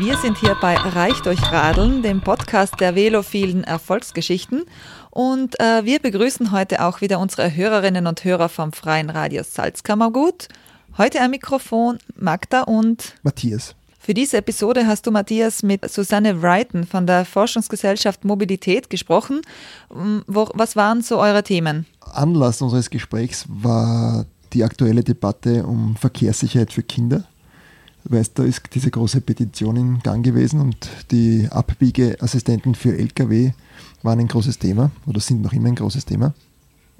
Wir sind hier bei Reich durch Radeln, dem Podcast der velophilen Erfolgsgeschichten. Und äh, wir begrüßen heute auch wieder unsere Hörerinnen und Hörer vom Freien Radio Salzkammergut. Heute am Mikrofon Magda und Matthias. Für diese Episode hast du, Matthias, mit Susanne Wrighton von der Forschungsgesellschaft Mobilität gesprochen. Ähm, wo, was waren so eure Themen? Anlass unseres Gesprächs war die aktuelle Debatte um Verkehrssicherheit für Kinder. Du weißt, da ist diese große Petition in Gang gewesen und die Abbiegeassistenten für Lkw waren ein großes Thema oder sind noch immer ein großes Thema.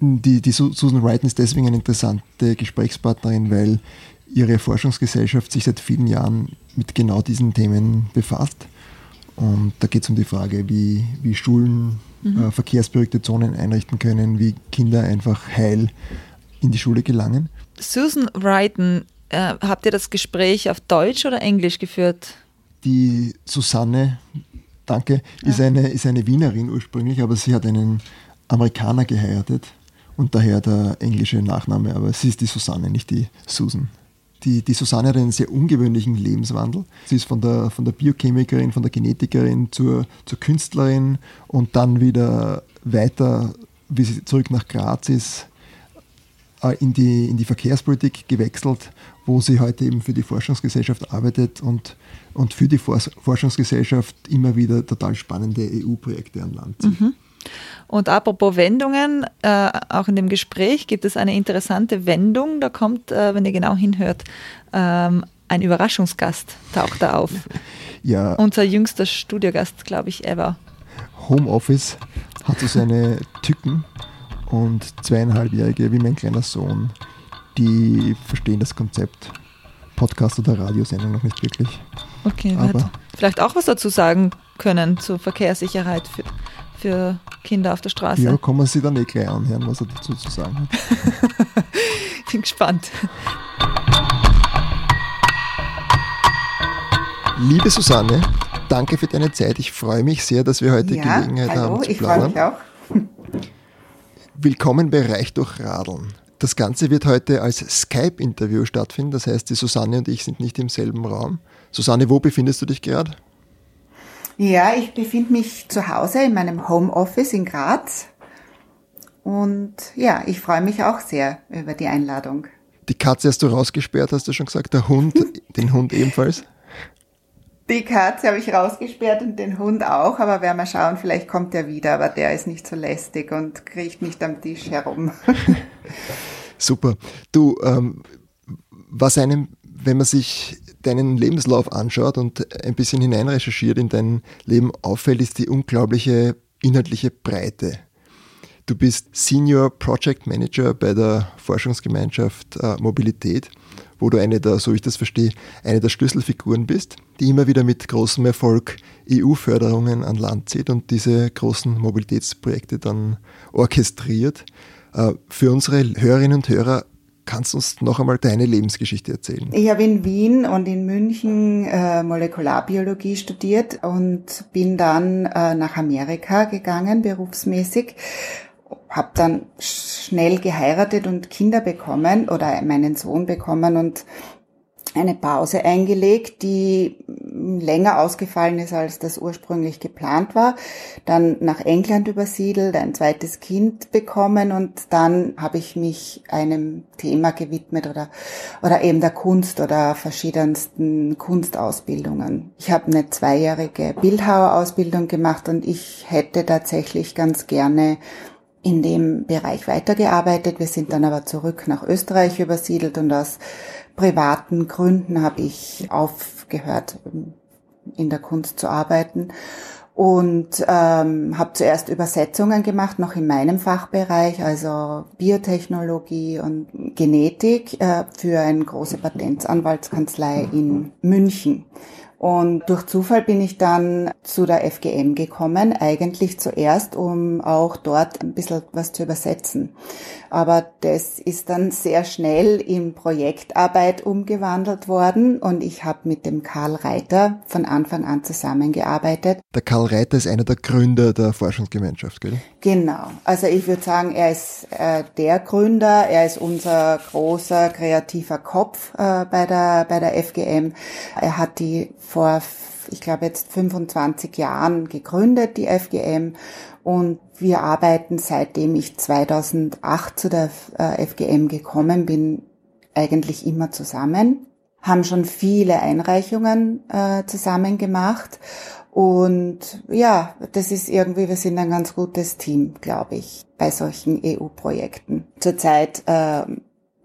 Die, die Susan Wrighton ist deswegen eine interessante Gesprächspartnerin, weil ihre Forschungsgesellschaft sich seit vielen Jahren mit genau diesen Themen befasst. Und da geht es um die Frage, wie, wie Schulen mhm. äh, verkehrsberuhigte Zonen einrichten können, wie Kinder einfach heil in die Schule gelangen. Susan Wrighton, äh, habt ihr das Gespräch auf Deutsch oder Englisch geführt? Die Susanne, danke, ja. ist, eine, ist eine Wienerin ursprünglich, aber sie hat einen Amerikaner geheiratet und daher der englische Nachname, aber sie ist die Susanne, nicht die Susan. Die, die Susanne hat einen sehr ungewöhnlichen Lebenswandel. Sie ist von der, von der Biochemikerin, von der Genetikerin zur, zur Künstlerin und dann wieder weiter, wie sie zurück nach Graz ist, in die, in die Verkehrspolitik gewechselt, wo sie heute eben für die Forschungsgesellschaft arbeitet und, und für die Forschungsgesellschaft immer wieder total spannende EU-Projekte an Land zieht. Mhm. Und apropos Wendungen, äh, auch in dem Gespräch gibt es eine interessante Wendung. Da kommt, äh, wenn ihr genau hinhört, ähm, ein Überraschungsgast taucht da auf. Ja. Unser jüngster Studiogast, glaube ich, ever. Homeoffice hat so seine Tücken und zweieinhalbjährige, wie mein kleiner Sohn, die verstehen das Konzept Podcast oder Radiosendung noch nicht wirklich. Okay, aber vielleicht auch was dazu sagen können zur Verkehrssicherheit für, für Kinder auf der Straße. Ja, kann man sich dann eh gleich anhören, was er dazu zu sagen hat. Bin gespannt. Liebe Susanne, danke für deine Zeit. Ich freue mich sehr, dass wir heute ja, Gelegenheit hallo, haben zu plaudern. Ich freue mich auch. Willkommen bei Reich durch Radeln. Das Ganze wird heute als Skype-Interview stattfinden. Das heißt, die Susanne und ich sind nicht im selben Raum. Susanne, wo befindest du dich gerade? Ja, ich befinde mich zu Hause in meinem Homeoffice in Graz. Und ja, ich freue mich auch sehr über die Einladung. Die Katze hast du rausgesperrt, hast du schon gesagt. Der Hund, den Hund ebenfalls? Die Katze habe ich rausgesperrt und den Hund auch, aber werden wir schauen, vielleicht kommt er wieder, aber der ist nicht so lästig und kriecht nicht am Tisch herum. Super. Du, ähm, was einem, wenn man sich deinen Lebenslauf anschaut und ein bisschen hineinrecherchiert in dein Leben auffällt, ist die unglaubliche inhaltliche Breite. Du bist Senior Project Manager bei der Forschungsgemeinschaft äh, Mobilität, wo du eine der, so ich das verstehe, eine der Schlüsselfiguren bist, die immer wieder mit großem Erfolg EU-Förderungen an Land zieht und diese großen Mobilitätsprojekte dann orchestriert. Äh, für unsere Hörerinnen und Hörer Kannst du uns noch einmal deine Lebensgeschichte erzählen? Ich habe in Wien und in München äh, Molekularbiologie studiert und bin dann äh, nach Amerika gegangen, berufsmäßig. Habe dann schnell geheiratet und Kinder bekommen oder meinen Sohn bekommen und eine Pause eingelegt, die länger ausgefallen ist, als das ursprünglich geplant war. Dann nach England übersiedelt, ein zweites Kind bekommen und dann habe ich mich einem Thema gewidmet oder, oder eben der Kunst oder verschiedensten Kunstausbildungen. Ich habe eine zweijährige Bildhauerausbildung gemacht und ich hätte tatsächlich ganz gerne in dem Bereich weitergearbeitet. Wir sind dann aber zurück nach Österreich übersiedelt und aus privaten Gründen habe ich aufgehört, in der Kunst zu arbeiten und ähm, habe zuerst Übersetzungen gemacht, noch in meinem Fachbereich, also Biotechnologie und Genetik äh, für eine große Patentsanwaltskanzlei in München. Und durch Zufall bin ich dann zu der FGM gekommen, eigentlich zuerst, um auch dort ein bisschen was zu übersetzen. Aber das ist dann sehr schnell in Projektarbeit umgewandelt worden und ich habe mit dem Karl Reiter von Anfang an zusammengearbeitet. Der Karl Reiter ist einer der Gründer der Forschungsgemeinschaft, gell? Genau. Also ich würde sagen, er ist äh, der Gründer, er ist unser großer kreativer Kopf äh, bei der bei der FGM. Er hat die vor ich glaube jetzt 25 Jahren gegründet, die FGM. Und wir arbeiten seitdem ich 2008 zu der äh, FGM gekommen bin, eigentlich immer zusammen, haben schon viele Einreichungen äh, zusammen gemacht. Und ja, das ist irgendwie, wir sind ein ganz gutes Team, glaube ich, bei solchen EU-Projekten. Zurzeit äh,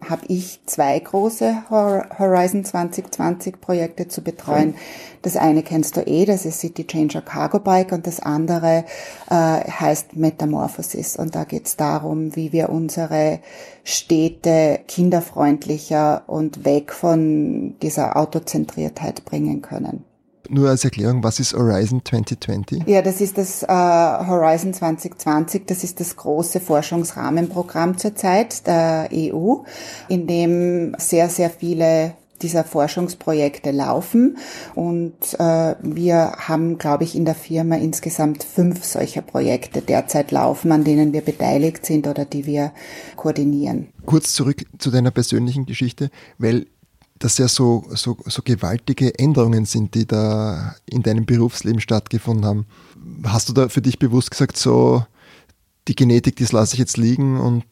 habe ich zwei große Horizon 2020 Projekte zu betreuen. Das eine kennst du eh, das ist City Changer Cargo Bike und das andere äh, heißt Metamorphosis und da geht es darum, wie wir unsere Städte kinderfreundlicher und weg von dieser Autozentriertheit bringen können. Nur als Erklärung, was ist Horizon 2020? Ja, das ist das äh, Horizon 2020, das ist das große Forschungsrahmenprogramm zurzeit der EU, in dem sehr, sehr viele dieser Forschungsprojekte laufen. Und äh, wir haben, glaube ich, in der Firma insgesamt fünf solcher Projekte derzeit laufen, an denen wir beteiligt sind oder die wir koordinieren. Kurz zurück zu deiner persönlichen Geschichte, weil das ja so, so, so gewaltige Änderungen sind, die da in deinem Berufsleben stattgefunden haben. Hast du da für dich bewusst gesagt, so die Genetik, das lasse ich jetzt liegen und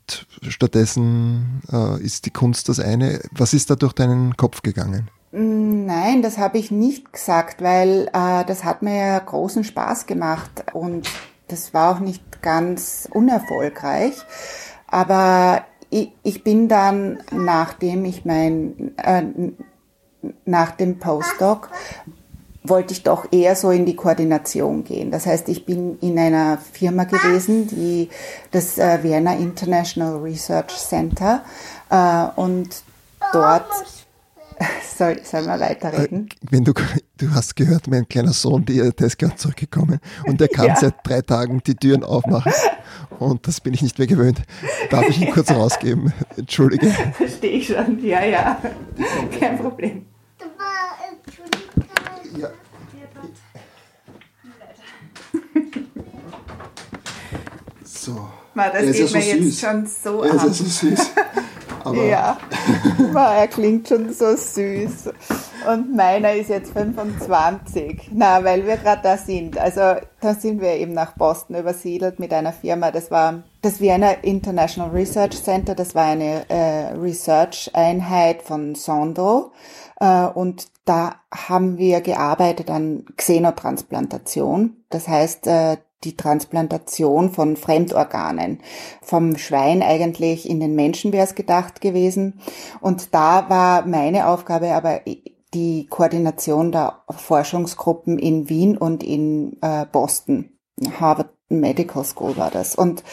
stattdessen äh, ist die Kunst das eine? Was ist da durch deinen Kopf gegangen? Nein, das habe ich nicht gesagt, weil äh, das hat mir ja großen Spaß gemacht und das war auch nicht ganz unerfolgreich. Aber ich, ich bin dann, nachdem ich mein, äh, nach dem Postdoc, wollte ich doch eher so in die Koordination gehen. Das heißt, ich bin in einer Firma gewesen, die das äh, Vienna International Research Center äh, und dort soll, soll man weiterreden? Äh, wenn du, du hast gehört, mein kleiner Sohn, der, der ist gerade zurückgekommen und der kann ja. seit drei Tagen die Türen aufmachen und das bin ich nicht mehr gewöhnt. Darf ich ihn kurz rausgeben? Entschuldige. Verstehe ich schon, ja, ja. Kein Problem. Ja. So. Man, das geht ja so mir süß. jetzt schon so er ist Ja so süß. Aber ja, er klingt schon so süß. Und meiner ist jetzt 25. Na, weil wir gerade da sind. Also da sind wir eben nach Boston übersiedelt mit einer Firma. Das war das Vienna International Research Center. Das war eine äh, Research-Einheit von Sondo. Äh, und da haben wir gearbeitet an Xenotransplantation. Das heißt, äh, die Transplantation von Fremdorganen. Vom Schwein eigentlich in den Menschen wäre es gedacht gewesen. Und da war meine Aufgabe aber die Koordination der Forschungsgruppen in Wien und in äh, Boston. Harvard Medical School war das. Und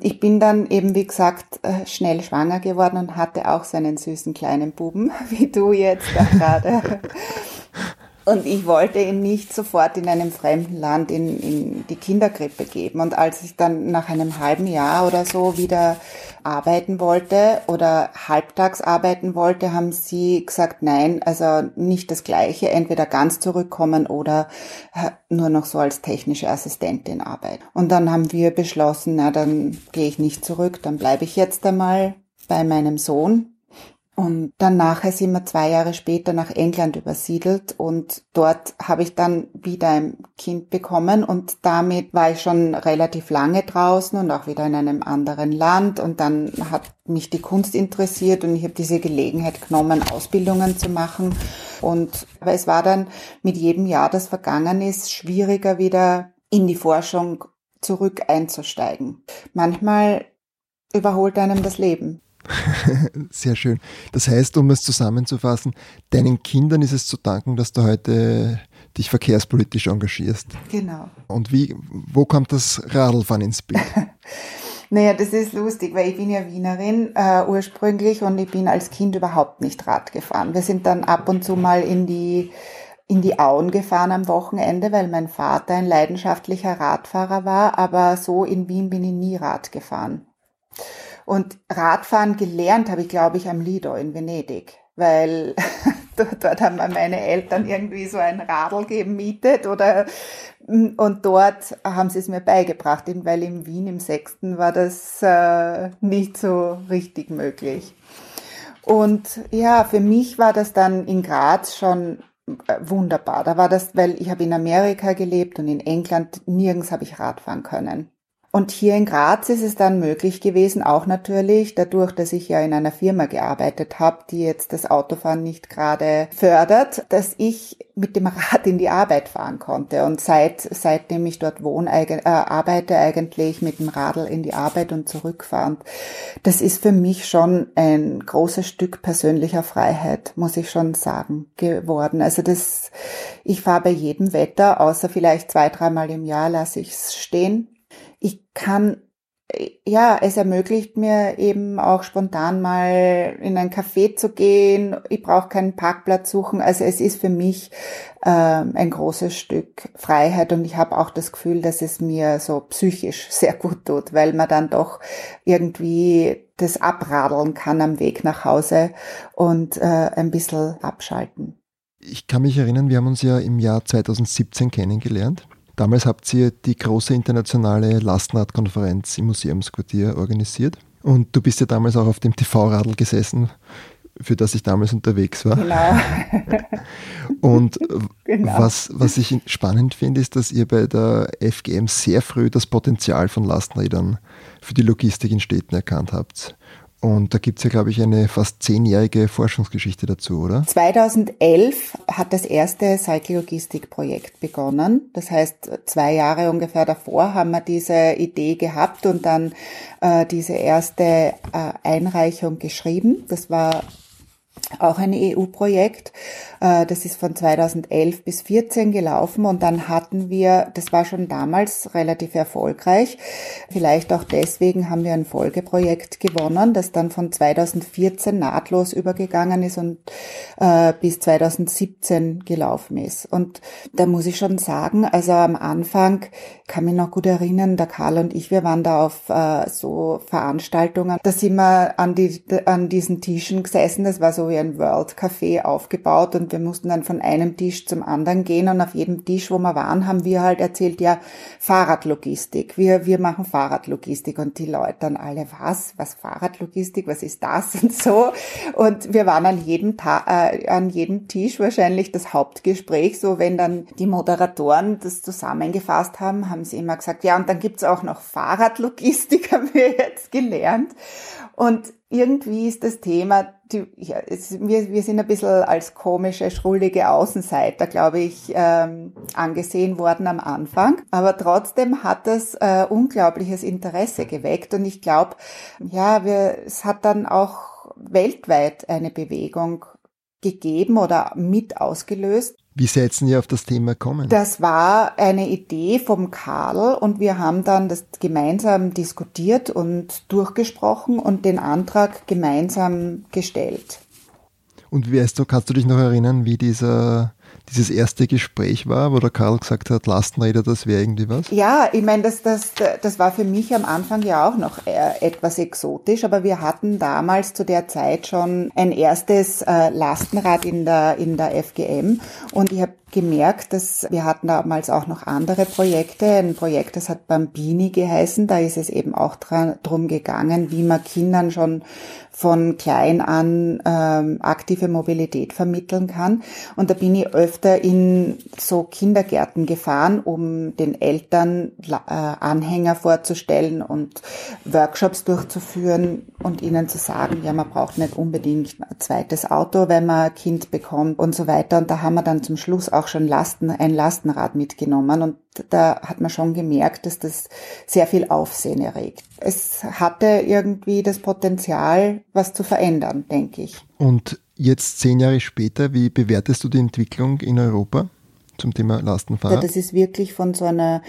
ich bin dann eben, wie gesagt, äh, schnell schwanger geworden und hatte auch seinen süßen kleinen Buben, wie du jetzt gerade. Und ich wollte ihn nicht sofort in einem fremden Land in, in die Kinderkrippe geben. Und als ich dann nach einem halben Jahr oder so wieder arbeiten wollte oder halbtags arbeiten wollte, haben sie gesagt, nein, also nicht das Gleiche, entweder ganz zurückkommen oder äh, nur noch so als technische Assistentin arbeiten. Und dann haben wir beschlossen, na, dann gehe ich nicht zurück, dann bleibe ich jetzt einmal bei meinem Sohn, und nachher sind wir zwei Jahre später nach England übersiedelt und dort habe ich dann wieder ein Kind bekommen und damit war ich schon relativ lange draußen und auch wieder in einem anderen Land und dann hat mich die Kunst interessiert und ich habe diese Gelegenheit genommen, Ausbildungen zu machen und aber es war dann mit jedem Jahr, das vergangen ist, schwieriger wieder in die Forschung zurück einzusteigen. Manchmal überholt einem das Leben. Sehr schön. Das heißt, um es zusammenzufassen, deinen Kindern ist es zu danken, dass du heute dich verkehrspolitisch engagierst. Genau. Und wie, wo kommt das Radlfahren ins Bild? naja, das ist lustig, weil ich bin ja Wienerin äh, ursprünglich und ich bin als Kind überhaupt nicht Rad gefahren. Wir sind dann ab und zu mal in die in die Auen gefahren am Wochenende, weil mein Vater ein leidenschaftlicher Radfahrer war, aber so in Wien bin ich nie Rad gefahren. Und Radfahren gelernt habe ich, glaube ich, am Lido in Venedig, weil dort haben meine Eltern irgendwie so ein Radl gemietet oder und dort haben sie es mir beigebracht, weil in Wien im Sechsten war das äh, nicht so richtig möglich. Und ja, für mich war das dann in Graz schon äh, wunderbar. Da war das, weil ich habe in Amerika gelebt und in England, nirgends habe ich Radfahren können. Und hier in Graz ist es dann möglich gewesen, auch natürlich dadurch, dass ich ja in einer Firma gearbeitet habe, die jetzt das Autofahren nicht gerade fördert, dass ich mit dem Rad in die Arbeit fahren konnte. Und seit, seitdem ich dort wohne, äh, arbeite eigentlich mit dem Radl in die Arbeit und zurückfahren. Das ist für mich schon ein großes Stück persönlicher Freiheit, muss ich schon sagen, geworden. Also das, ich fahre bei jedem Wetter, außer vielleicht zwei, dreimal im Jahr lasse ich es stehen ich kann, ja, es ermöglicht mir eben auch spontan mal in ein Café zu gehen. Ich brauche keinen Parkplatz suchen. Also es ist für mich ähm, ein großes Stück Freiheit und ich habe auch das Gefühl, dass es mir so psychisch sehr gut tut, weil man dann doch irgendwie das abradeln kann am Weg nach Hause und äh, ein bisschen abschalten. Ich kann mich erinnern, wir haben uns ja im Jahr 2017 kennengelernt. Damals habt ihr die große internationale Lastenradkonferenz im Museumsquartier organisiert. Und du bist ja damals auch auf dem TV-Radl gesessen, für das ich damals unterwegs war. Genau. Und genau. Was, was ich spannend finde, ist, dass ihr bei der FGM sehr früh das Potenzial von Lastenrädern für die Logistik in Städten erkannt habt. Und da gibt es ja, glaube ich, eine fast zehnjährige Forschungsgeschichte dazu, oder? 2011 hat das erste Cycle-Logistik-Projekt begonnen. Das heißt, zwei Jahre ungefähr davor haben wir diese Idee gehabt und dann äh, diese erste äh, Einreichung geschrieben. Das war auch ein EU-Projekt. Äh, das ist von 2011 bis 14 gelaufen und dann hatten wir, das war schon damals relativ erfolgreich. Vielleicht auch deswegen haben wir ein Folgeprojekt gewonnen, das dann von 2014 nahtlos übergegangen ist und äh, bis 2017 gelaufen ist. Und da muss ich schon sagen, also am Anfang kann mich noch gut erinnern, der Karl und ich, wir waren da auf äh, so Veranstaltungen. Da sind wir an, die, an diesen Tischen gesessen. Das war so wie ein World Café aufgebaut und wir mussten dann von einem Tisch zum anderen gehen und auf jedem Tisch, wo wir waren, haben wir halt erzählt, ja, Fahrradlogistik. Wir, wir machen Fahrradlogistik und die Leute dann alle, was? Was Fahrradlogistik? Was ist das? Und so. Und wir waren an jedem, Ta äh, an jedem Tisch wahrscheinlich das Hauptgespräch, so wenn dann die Moderatoren das zusammengefasst haben, haben sie immer gesagt, ja, und dann gibt's auch noch Fahrradlogistik, haben wir jetzt gelernt. Und irgendwie ist das Thema, die, ja, es, wir, wir sind ein bisschen als komische, schrullige Außenseiter, glaube ich, ähm, angesehen worden am Anfang. Aber trotzdem hat es äh, unglaubliches Interesse geweckt und ich glaube, ja, wir, es hat dann auch weltweit eine Bewegung gegeben oder mit ausgelöst. Wie setzen ihr auf das Thema kommen? Das war eine Idee vom Karl und wir haben dann das gemeinsam diskutiert und durchgesprochen und den Antrag gemeinsam gestellt. Und wie weißt du, kannst du dich noch erinnern, wie dieser dieses erste Gespräch war, wo der Karl gesagt hat, Lastenräder, das wäre irgendwie was? Ja, ich meine, das, das, das war für mich am Anfang ja auch noch äh, etwas exotisch, aber wir hatten damals zu der Zeit schon ein erstes äh, Lastenrad in der, in der FGM und ich habe gemerkt, dass wir hatten damals auch noch andere Projekte. Ein Projekt, das hat Bambini geheißen. Da ist es eben auch drum gegangen, wie man Kindern schon von klein an ähm, aktive Mobilität vermitteln kann. Und da bin ich öfter in so Kindergärten gefahren, um den Eltern äh, Anhänger vorzustellen und Workshops durchzuführen und ihnen zu sagen, ja, man braucht nicht unbedingt ein zweites Auto, wenn man ein Kind bekommt und so weiter. Und da haben wir dann zum Schluss auch schon Lasten, ein Lastenrad mitgenommen und da hat man schon gemerkt, dass das sehr viel Aufsehen erregt. Es hatte irgendwie das Potenzial, was zu verändern, denke ich. Und jetzt zehn Jahre später, wie bewertest du die Entwicklung in Europa zum Thema Lastenfahrrad? Ja, das ist wirklich von so einer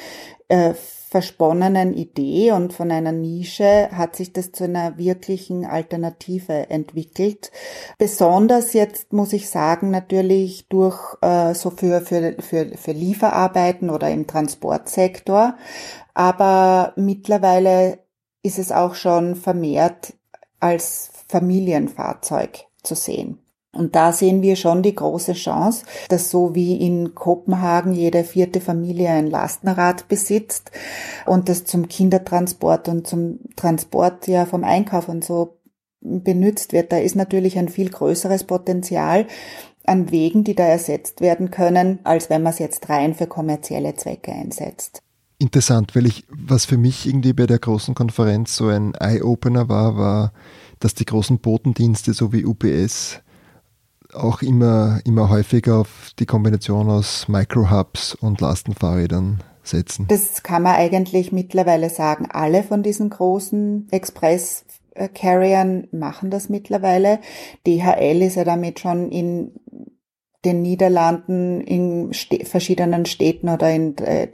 äh, versponnenen Idee und von einer Nische hat sich das zu einer wirklichen Alternative entwickelt. Besonders jetzt muss ich sagen, natürlich durch äh, so für, für, für, für Lieferarbeiten oder im Transportsektor. Aber mittlerweile ist es auch schon vermehrt als Familienfahrzeug zu sehen. Und da sehen wir schon die große Chance, dass so wie in Kopenhagen jede vierte Familie ein Lastenrad besitzt und das zum Kindertransport und zum Transport ja vom Einkauf und so benutzt wird. Da ist natürlich ein viel größeres Potenzial an Wegen, die da ersetzt werden können, als wenn man es jetzt rein für kommerzielle Zwecke einsetzt. Interessant, weil ich, was für mich irgendwie bei der großen Konferenz so ein Eye-Opener war, war, dass die großen Botendienste so wie UPS auch immer, immer häufiger auf die Kombination aus Microhubs und Lastenfahrrädern setzen. Das kann man eigentlich mittlerweile sagen. Alle von diesen großen Express Carriern machen das mittlerweile. DHL ist ja damit schon in den Niederlanden in verschiedenen Städten oder in, äh,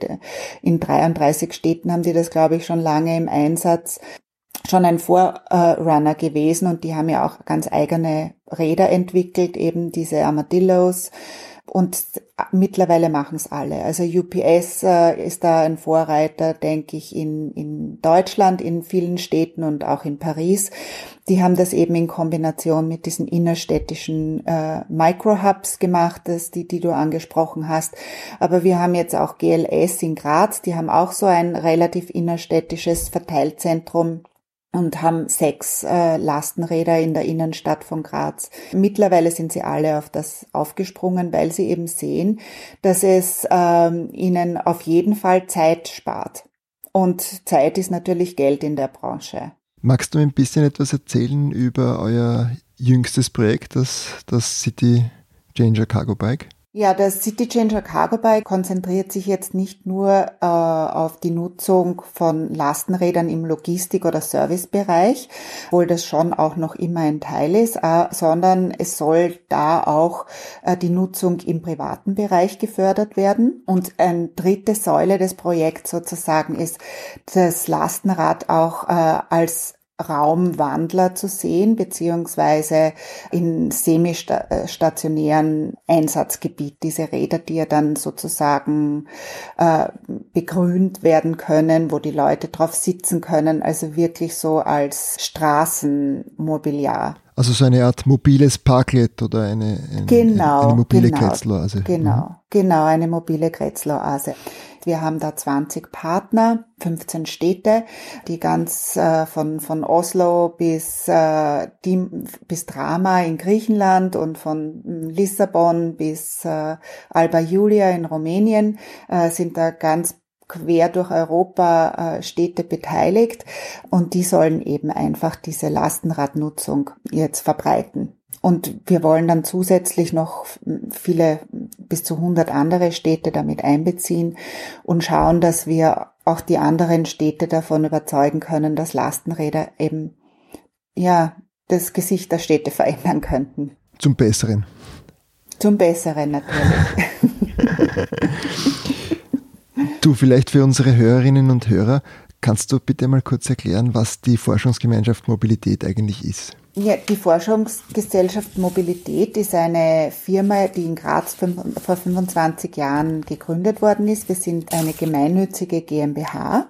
in 33 Städten haben sie das, glaube ich, schon lange im Einsatz schon ein Vorrunner gewesen und die haben ja auch ganz eigene Räder entwickelt, eben diese Armadillos. Und mittlerweile machen es alle. Also UPS äh, ist da ein Vorreiter, denke ich, in, in Deutschland, in vielen Städten und auch in Paris. Die haben das eben in Kombination mit diesen innerstädtischen äh, Microhubs gemacht, das, die, die du angesprochen hast. Aber wir haben jetzt auch GLS in Graz, die haben auch so ein relativ innerstädtisches Verteilzentrum und haben sechs äh, Lastenräder in der Innenstadt von Graz. Mittlerweile sind sie alle auf das aufgesprungen, weil sie eben sehen, dass es ähm, ihnen auf jeden Fall Zeit spart. Und Zeit ist natürlich Geld in der Branche. Magst du ein bisschen etwas erzählen über euer jüngstes Projekt, das, das City Changer Cargo Bike? Ja, das City Changer Cargo Bike konzentriert sich jetzt nicht nur äh, auf die Nutzung von Lastenrädern im Logistik- oder Servicebereich, obwohl das schon auch noch immer ein Teil ist, äh, sondern es soll da auch äh, die Nutzung im privaten Bereich gefördert werden. Und eine dritte Säule des Projekts sozusagen ist, das Lastenrad auch äh, als Raumwandler zu sehen, beziehungsweise in semistationären Einsatzgebiet, diese Räder, die ja dann sozusagen äh, begrünt werden können, wo die Leute drauf sitzen können, also wirklich so als Straßenmobiliar. Also so eine Art mobiles Parklet oder eine, eine, genau, eine mobile genau, Kretzeloase. Genau, mhm. genau, eine mobile Kretzeloase. Wir haben da 20 Partner, 15 Städte, die ganz äh, von, von Oslo bis, äh, die, bis Drama in Griechenland und von Lissabon bis äh, Alba Julia in Rumänien äh, sind da ganz quer durch Europa äh, Städte beteiligt und die sollen eben einfach diese Lastenradnutzung jetzt verbreiten. Und wir wollen dann zusätzlich noch viele bis zu 100 andere Städte damit einbeziehen und schauen, dass wir auch die anderen Städte davon überzeugen können, dass Lastenräder eben, ja, das Gesicht der Städte verändern könnten. Zum Besseren. Zum Besseren natürlich. du, vielleicht für unsere Hörerinnen und Hörer, kannst du bitte mal kurz erklären, was die Forschungsgemeinschaft Mobilität eigentlich ist? Ja, die Forschungsgesellschaft Mobilität ist eine Firma, die in Graz vor 25 Jahren gegründet worden ist. Wir sind eine gemeinnützige GmbH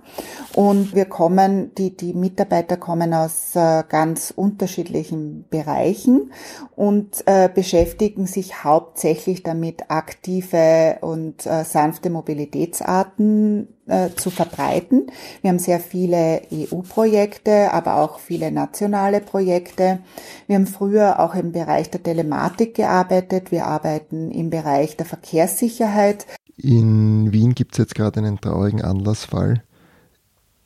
und wir kommen, die, die Mitarbeiter kommen aus äh, ganz unterschiedlichen Bereichen und äh, beschäftigen sich hauptsächlich damit, aktive und äh, sanfte Mobilitätsarten äh, zu verbreiten. Wir haben sehr viele EU-Projekte, aber auch viele nationale Projekte. Wir haben früher auch im Bereich der Telematik gearbeitet. Wir arbeiten im Bereich der Verkehrssicherheit. In Wien gibt es jetzt gerade einen traurigen Anlassfall,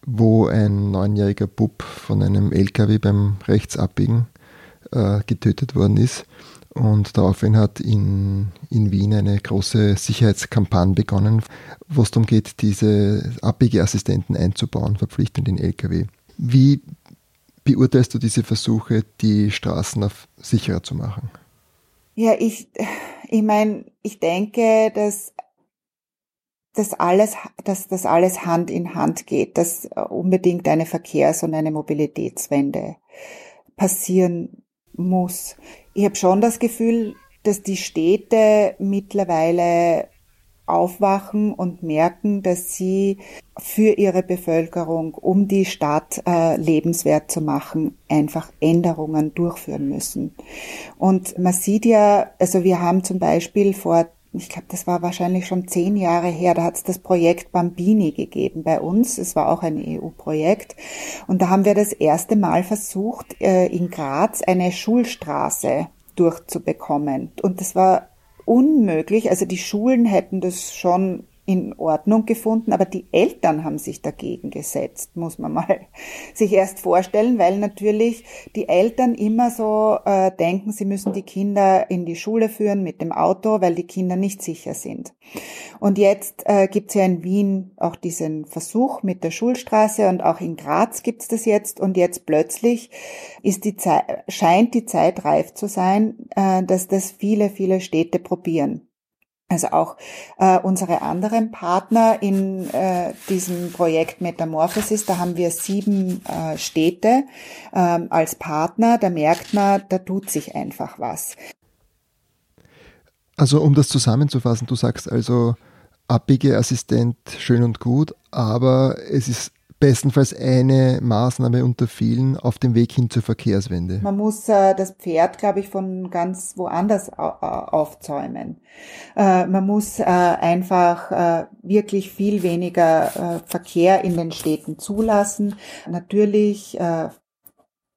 wo ein neunjähriger Bub von einem LKW beim Rechtsabbiegen äh, getötet worden ist. Und daraufhin hat in, in Wien eine große Sicherheitskampagne begonnen, wo es darum geht, diese Abbiegeassistenten einzubauen, verpflichtend in Lkw. Wie beurteilst du diese Versuche, die Straßen auf sicherer zu machen? Ja, ich, ich meine, ich denke, dass dass alles, dass das alles Hand in Hand geht, dass unbedingt eine Verkehrs- und eine Mobilitätswende passieren muss. Ich habe schon das Gefühl, dass die Städte mittlerweile aufwachen und merken, dass sie für ihre Bevölkerung, um die Stadt äh, lebenswert zu machen, einfach Änderungen durchführen müssen. Und man sieht ja, also wir haben zum Beispiel vor ich glaube, das war wahrscheinlich schon zehn Jahre her, da hat es das Projekt Bambini gegeben bei uns. Es war auch ein EU-Projekt. Und da haben wir das erste Mal versucht, äh, in Graz eine Schulstraße durchzubekommen. Und das war unmöglich. Also die Schulen hätten das schon in Ordnung gefunden, aber die Eltern haben sich dagegen gesetzt, muss man mal sich erst vorstellen, weil natürlich die Eltern immer so äh, denken, sie müssen die Kinder in die Schule führen mit dem Auto, weil die Kinder nicht sicher sind. Und jetzt äh, gibt es ja in Wien auch diesen Versuch mit der Schulstraße und auch in Graz gibt es das jetzt und jetzt plötzlich ist die Zeit, scheint die Zeit reif zu sein, äh, dass das viele, viele Städte probieren. Also auch äh, unsere anderen Partner in äh, diesem Projekt Metamorphosis, da haben wir sieben äh, Städte ähm, als Partner. Da merkt man, da tut sich einfach was. Also um das zusammenzufassen, du sagst also, Abbiegeassistent schön und gut, aber es ist bestenfalls eine Maßnahme unter vielen auf dem Weg hin zur Verkehrswende. Man muss äh, das Pferd, glaube ich, von ganz woanders aufzäumen. Äh, man muss äh, einfach äh, wirklich viel weniger äh, Verkehr in den Städten zulassen. Natürlich äh,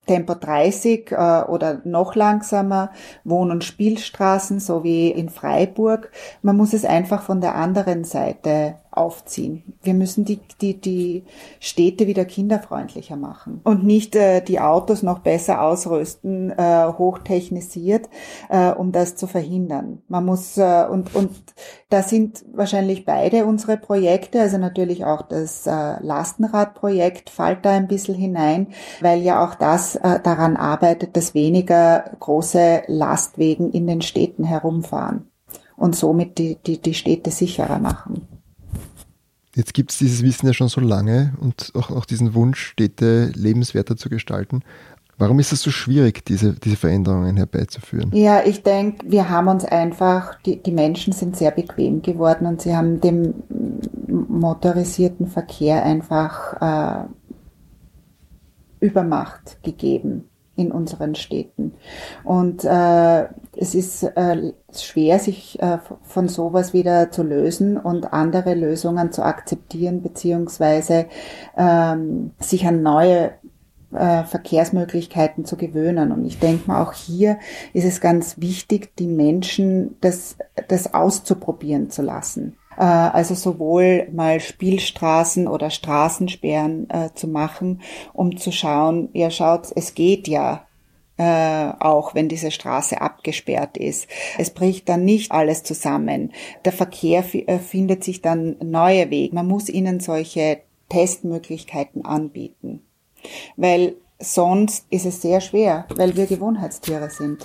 Tempo 30 äh, oder noch langsamer, Wohn- und Spielstraßen, so wie in Freiburg. Man muss es einfach von der anderen Seite aufziehen. Wir müssen die, die, die Städte wieder kinderfreundlicher machen und nicht äh, die Autos noch besser ausrüsten, äh, hochtechnisiert, äh, um das zu verhindern. Man muss, äh, und, und da sind wahrscheinlich beide unsere Projekte, also natürlich auch das äh, Lastenradprojekt fällt da ein bisschen hinein, weil ja auch das äh, daran arbeitet, dass weniger große Lastwegen in den Städten herumfahren und somit die, die, die Städte sicherer machen. Jetzt gibt es dieses Wissen ja schon so lange und auch, auch diesen Wunsch, Städte lebenswerter zu gestalten. Warum ist es so schwierig, diese, diese Veränderungen herbeizuführen? Ja, ich denke, wir haben uns einfach, die, die Menschen sind sehr bequem geworden und sie haben dem motorisierten Verkehr einfach äh, Übermacht gegeben in unseren Städten. Und äh, es ist äh, schwer, sich äh, von sowas wieder zu lösen und andere Lösungen zu akzeptieren, beziehungsweise ähm, sich an neue äh, Verkehrsmöglichkeiten zu gewöhnen. Und ich denke mal, auch hier ist es ganz wichtig, die Menschen das, das auszuprobieren zu lassen. Äh, also sowohl mal Spielstraßen oder Straßensperren äh, zu machen, um zu schauen, ja schaut, es geht ja äh, auch wenn diese Straße abgesperrt ist. Es bricht dann nicht alles zusammen. Der Verkehr äh, findet sich dann neue Wege. Man muss ihnen solche Testmöglichkeiten anbieten, weil sonst ist es sehr schwer, weil wir Gewohnheitstiere sind.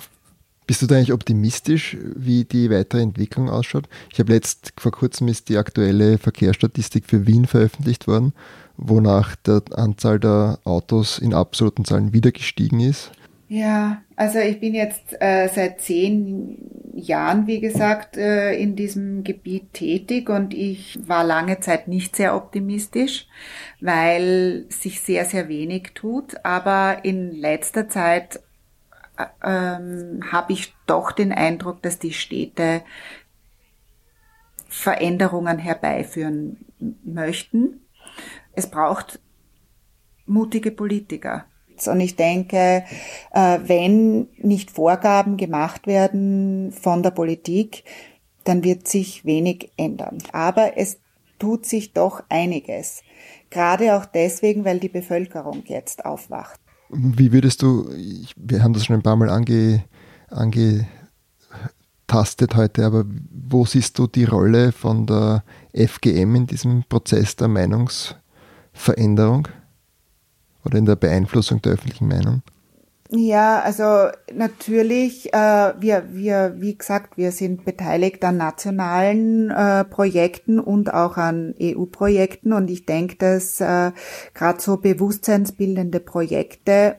Bist du da eigentlich optimistisch, wie die weitere Entwicklung ausschaut? Ich habe letzt vor kurzem ist die aktuelle Verkehrsstatistik für Wien veröffentlicht worden, wonach der Anzahl der Autos in absoluten Zahlen wieder gestiegen ist. Ja, also ich bin jetzt äh, seit zehn Jahren, wie gesagt, äh, in diesem Gebiet tätig und ich war lange Zeit nicht sehr optimistisch, weil sich sehr, sehr wenig tut. Aber in letzter Zeit ähm, habe ich doch den Eindruck, dass die Städte Veränderungen herbeiführen möchten. Es braucht mutige Politiker und ich denke, äh, wenn nicht Vorgaben gemacht werden von der Politik, dann wird sich wenig ändern. Aber es tut sich doch einiges. Gerade auch deswegen, weil die Bevölkerung jetzt aufwacht. Wie würdest du, wir haben das schon ein paar Mal ange, angetastet heute, aber wo siehst du die Rolle von der FGM in diesem Prozess der Meinungsveränderung? oder in der Beeinflussung der öffentlichen Meinung? Ja, also natürlich, äh, wir, wir, wie gesagt, wir sind beteiligt an nationalen äh, Projekten und auch an EU-Projekten und ich denke, dass äh, gerade so bewusstseinsbildende Projekte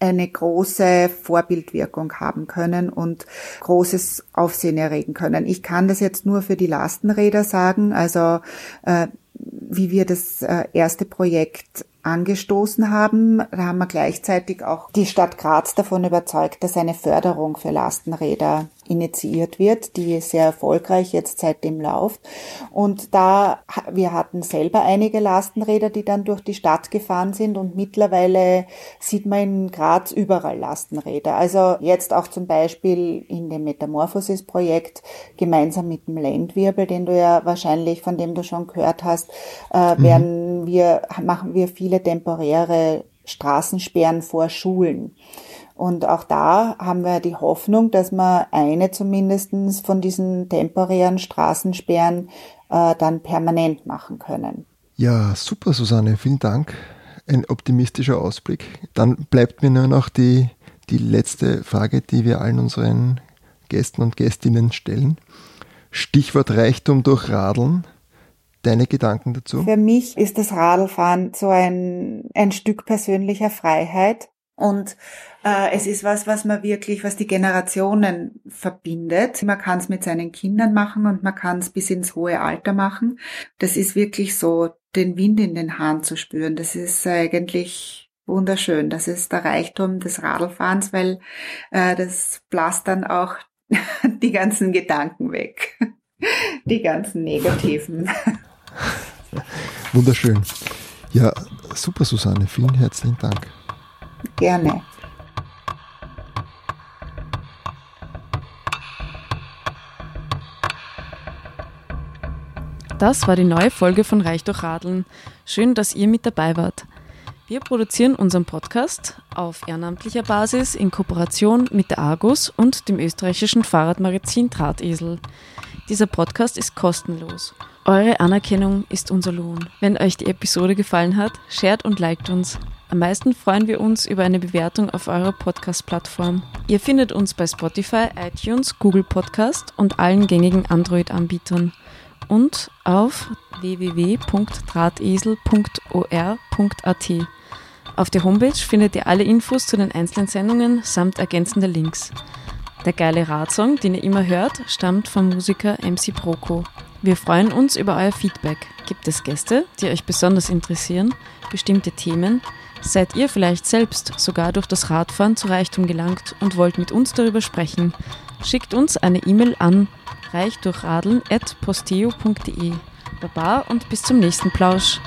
eine große Vorbildwirkung haben können und großes Aufsehen erregen können. Ich kann das jetzt nur für die Lastenräder sagen, also äh, wie wir das äh, erste Projekt angestoßen haben. Da haben wir gleichzeitig auch die Stadt Graz davon überzeugt, dass eine Förderung für Lastenräder initiiert wird, die sehr erfolgreich jetzt seitdem läuft. Und da, wir hatten selber einige Lastenräder, die dann durch die Stadt gefahren sind und mittlerweile sieht man in Graz überall Lastenräder. Also jetzt auch zum Beispiel in dem Metamorphosis-Projekt gemeinsam mit dem Landwirbel, den du ja wahrscheinlich, von dem du schon gehört hast, äh, mhm. werden wir, machen wir viele temporäre Straßensperren vor Schulen. Und auch da haben wir die Hoffnung, dass wir eine zumindestens von diesen temporären Straßensperren äh, dann permanent machen können. Ja, super, Susanne, vielen Dank. Ein optimistischer Ausblick. Dann bleibt mir nur noch die, die letzte Frage, die wir allen unseren Gästen und Gästinnen stellen. Stichwort Reichtum durch Radeln. Deine Gedanken dazu? Für mich ist das Radlfahren so ein, ein Stück persönlicher Freiheit. Und äh, es ist was, was man wirklich, was die Generationen verbindet. Man kann es mit seinen Kindern machen und man kann es bis ins hohe Alter machen. Das ist wirklich so, den Wind in den Haaren zu spüren. Das ist eigentlich wunderschön. Das ist der Reichtum des Radlfahrens, weil äh, das blasst dann auch die ganzen Gedanken weg. Die ganzen negativen. Wunderschön. Ja, super, Susanne. Vielen herzlichen Dank. Gerne. Das war die neue Folge von Reich durch Radeln. Schön, dass ihr mit dabei wart. Wir produzieren unseren Podcast auf ehrenamtlicher Basis in Kooperation mit der Argus und dem österreichischen Fahrradmagazin Drahtesel. Dieser Podcast ist kostenlos. Eure Anerkennung ist unser Lohn. Wenn euch die Episode gefallen hat, shared und liked uns. Am meisten freuen wir uns über eine Bewertung auf eurer Podcast-Plattform. Ihr findet uns bei Spotify, iTunes, Google Podcast und allen gängigen Android-Anbietern und auf www.drahtesel.or.at. Auf der Homepage findet ihr alle Infos zu den einzelnen Sendungen samt ergänzender Links. Der geile Radsong, den ihr immer hört, stammt vom Musiker MC Proco. Wir freuen uns über euer Feedback. Gibt es Gäste, die euch besonders interessieren, bestimmte Themen? Seid ihr vielleicht selbst sogar durch das Radfahren zu Reichtum gelangt und wollt mit uns darüber sprechen? Schickt uns eine E-Mail an reichdurchradeln.posteo.de. Baba und bis zum nächsten Plausch.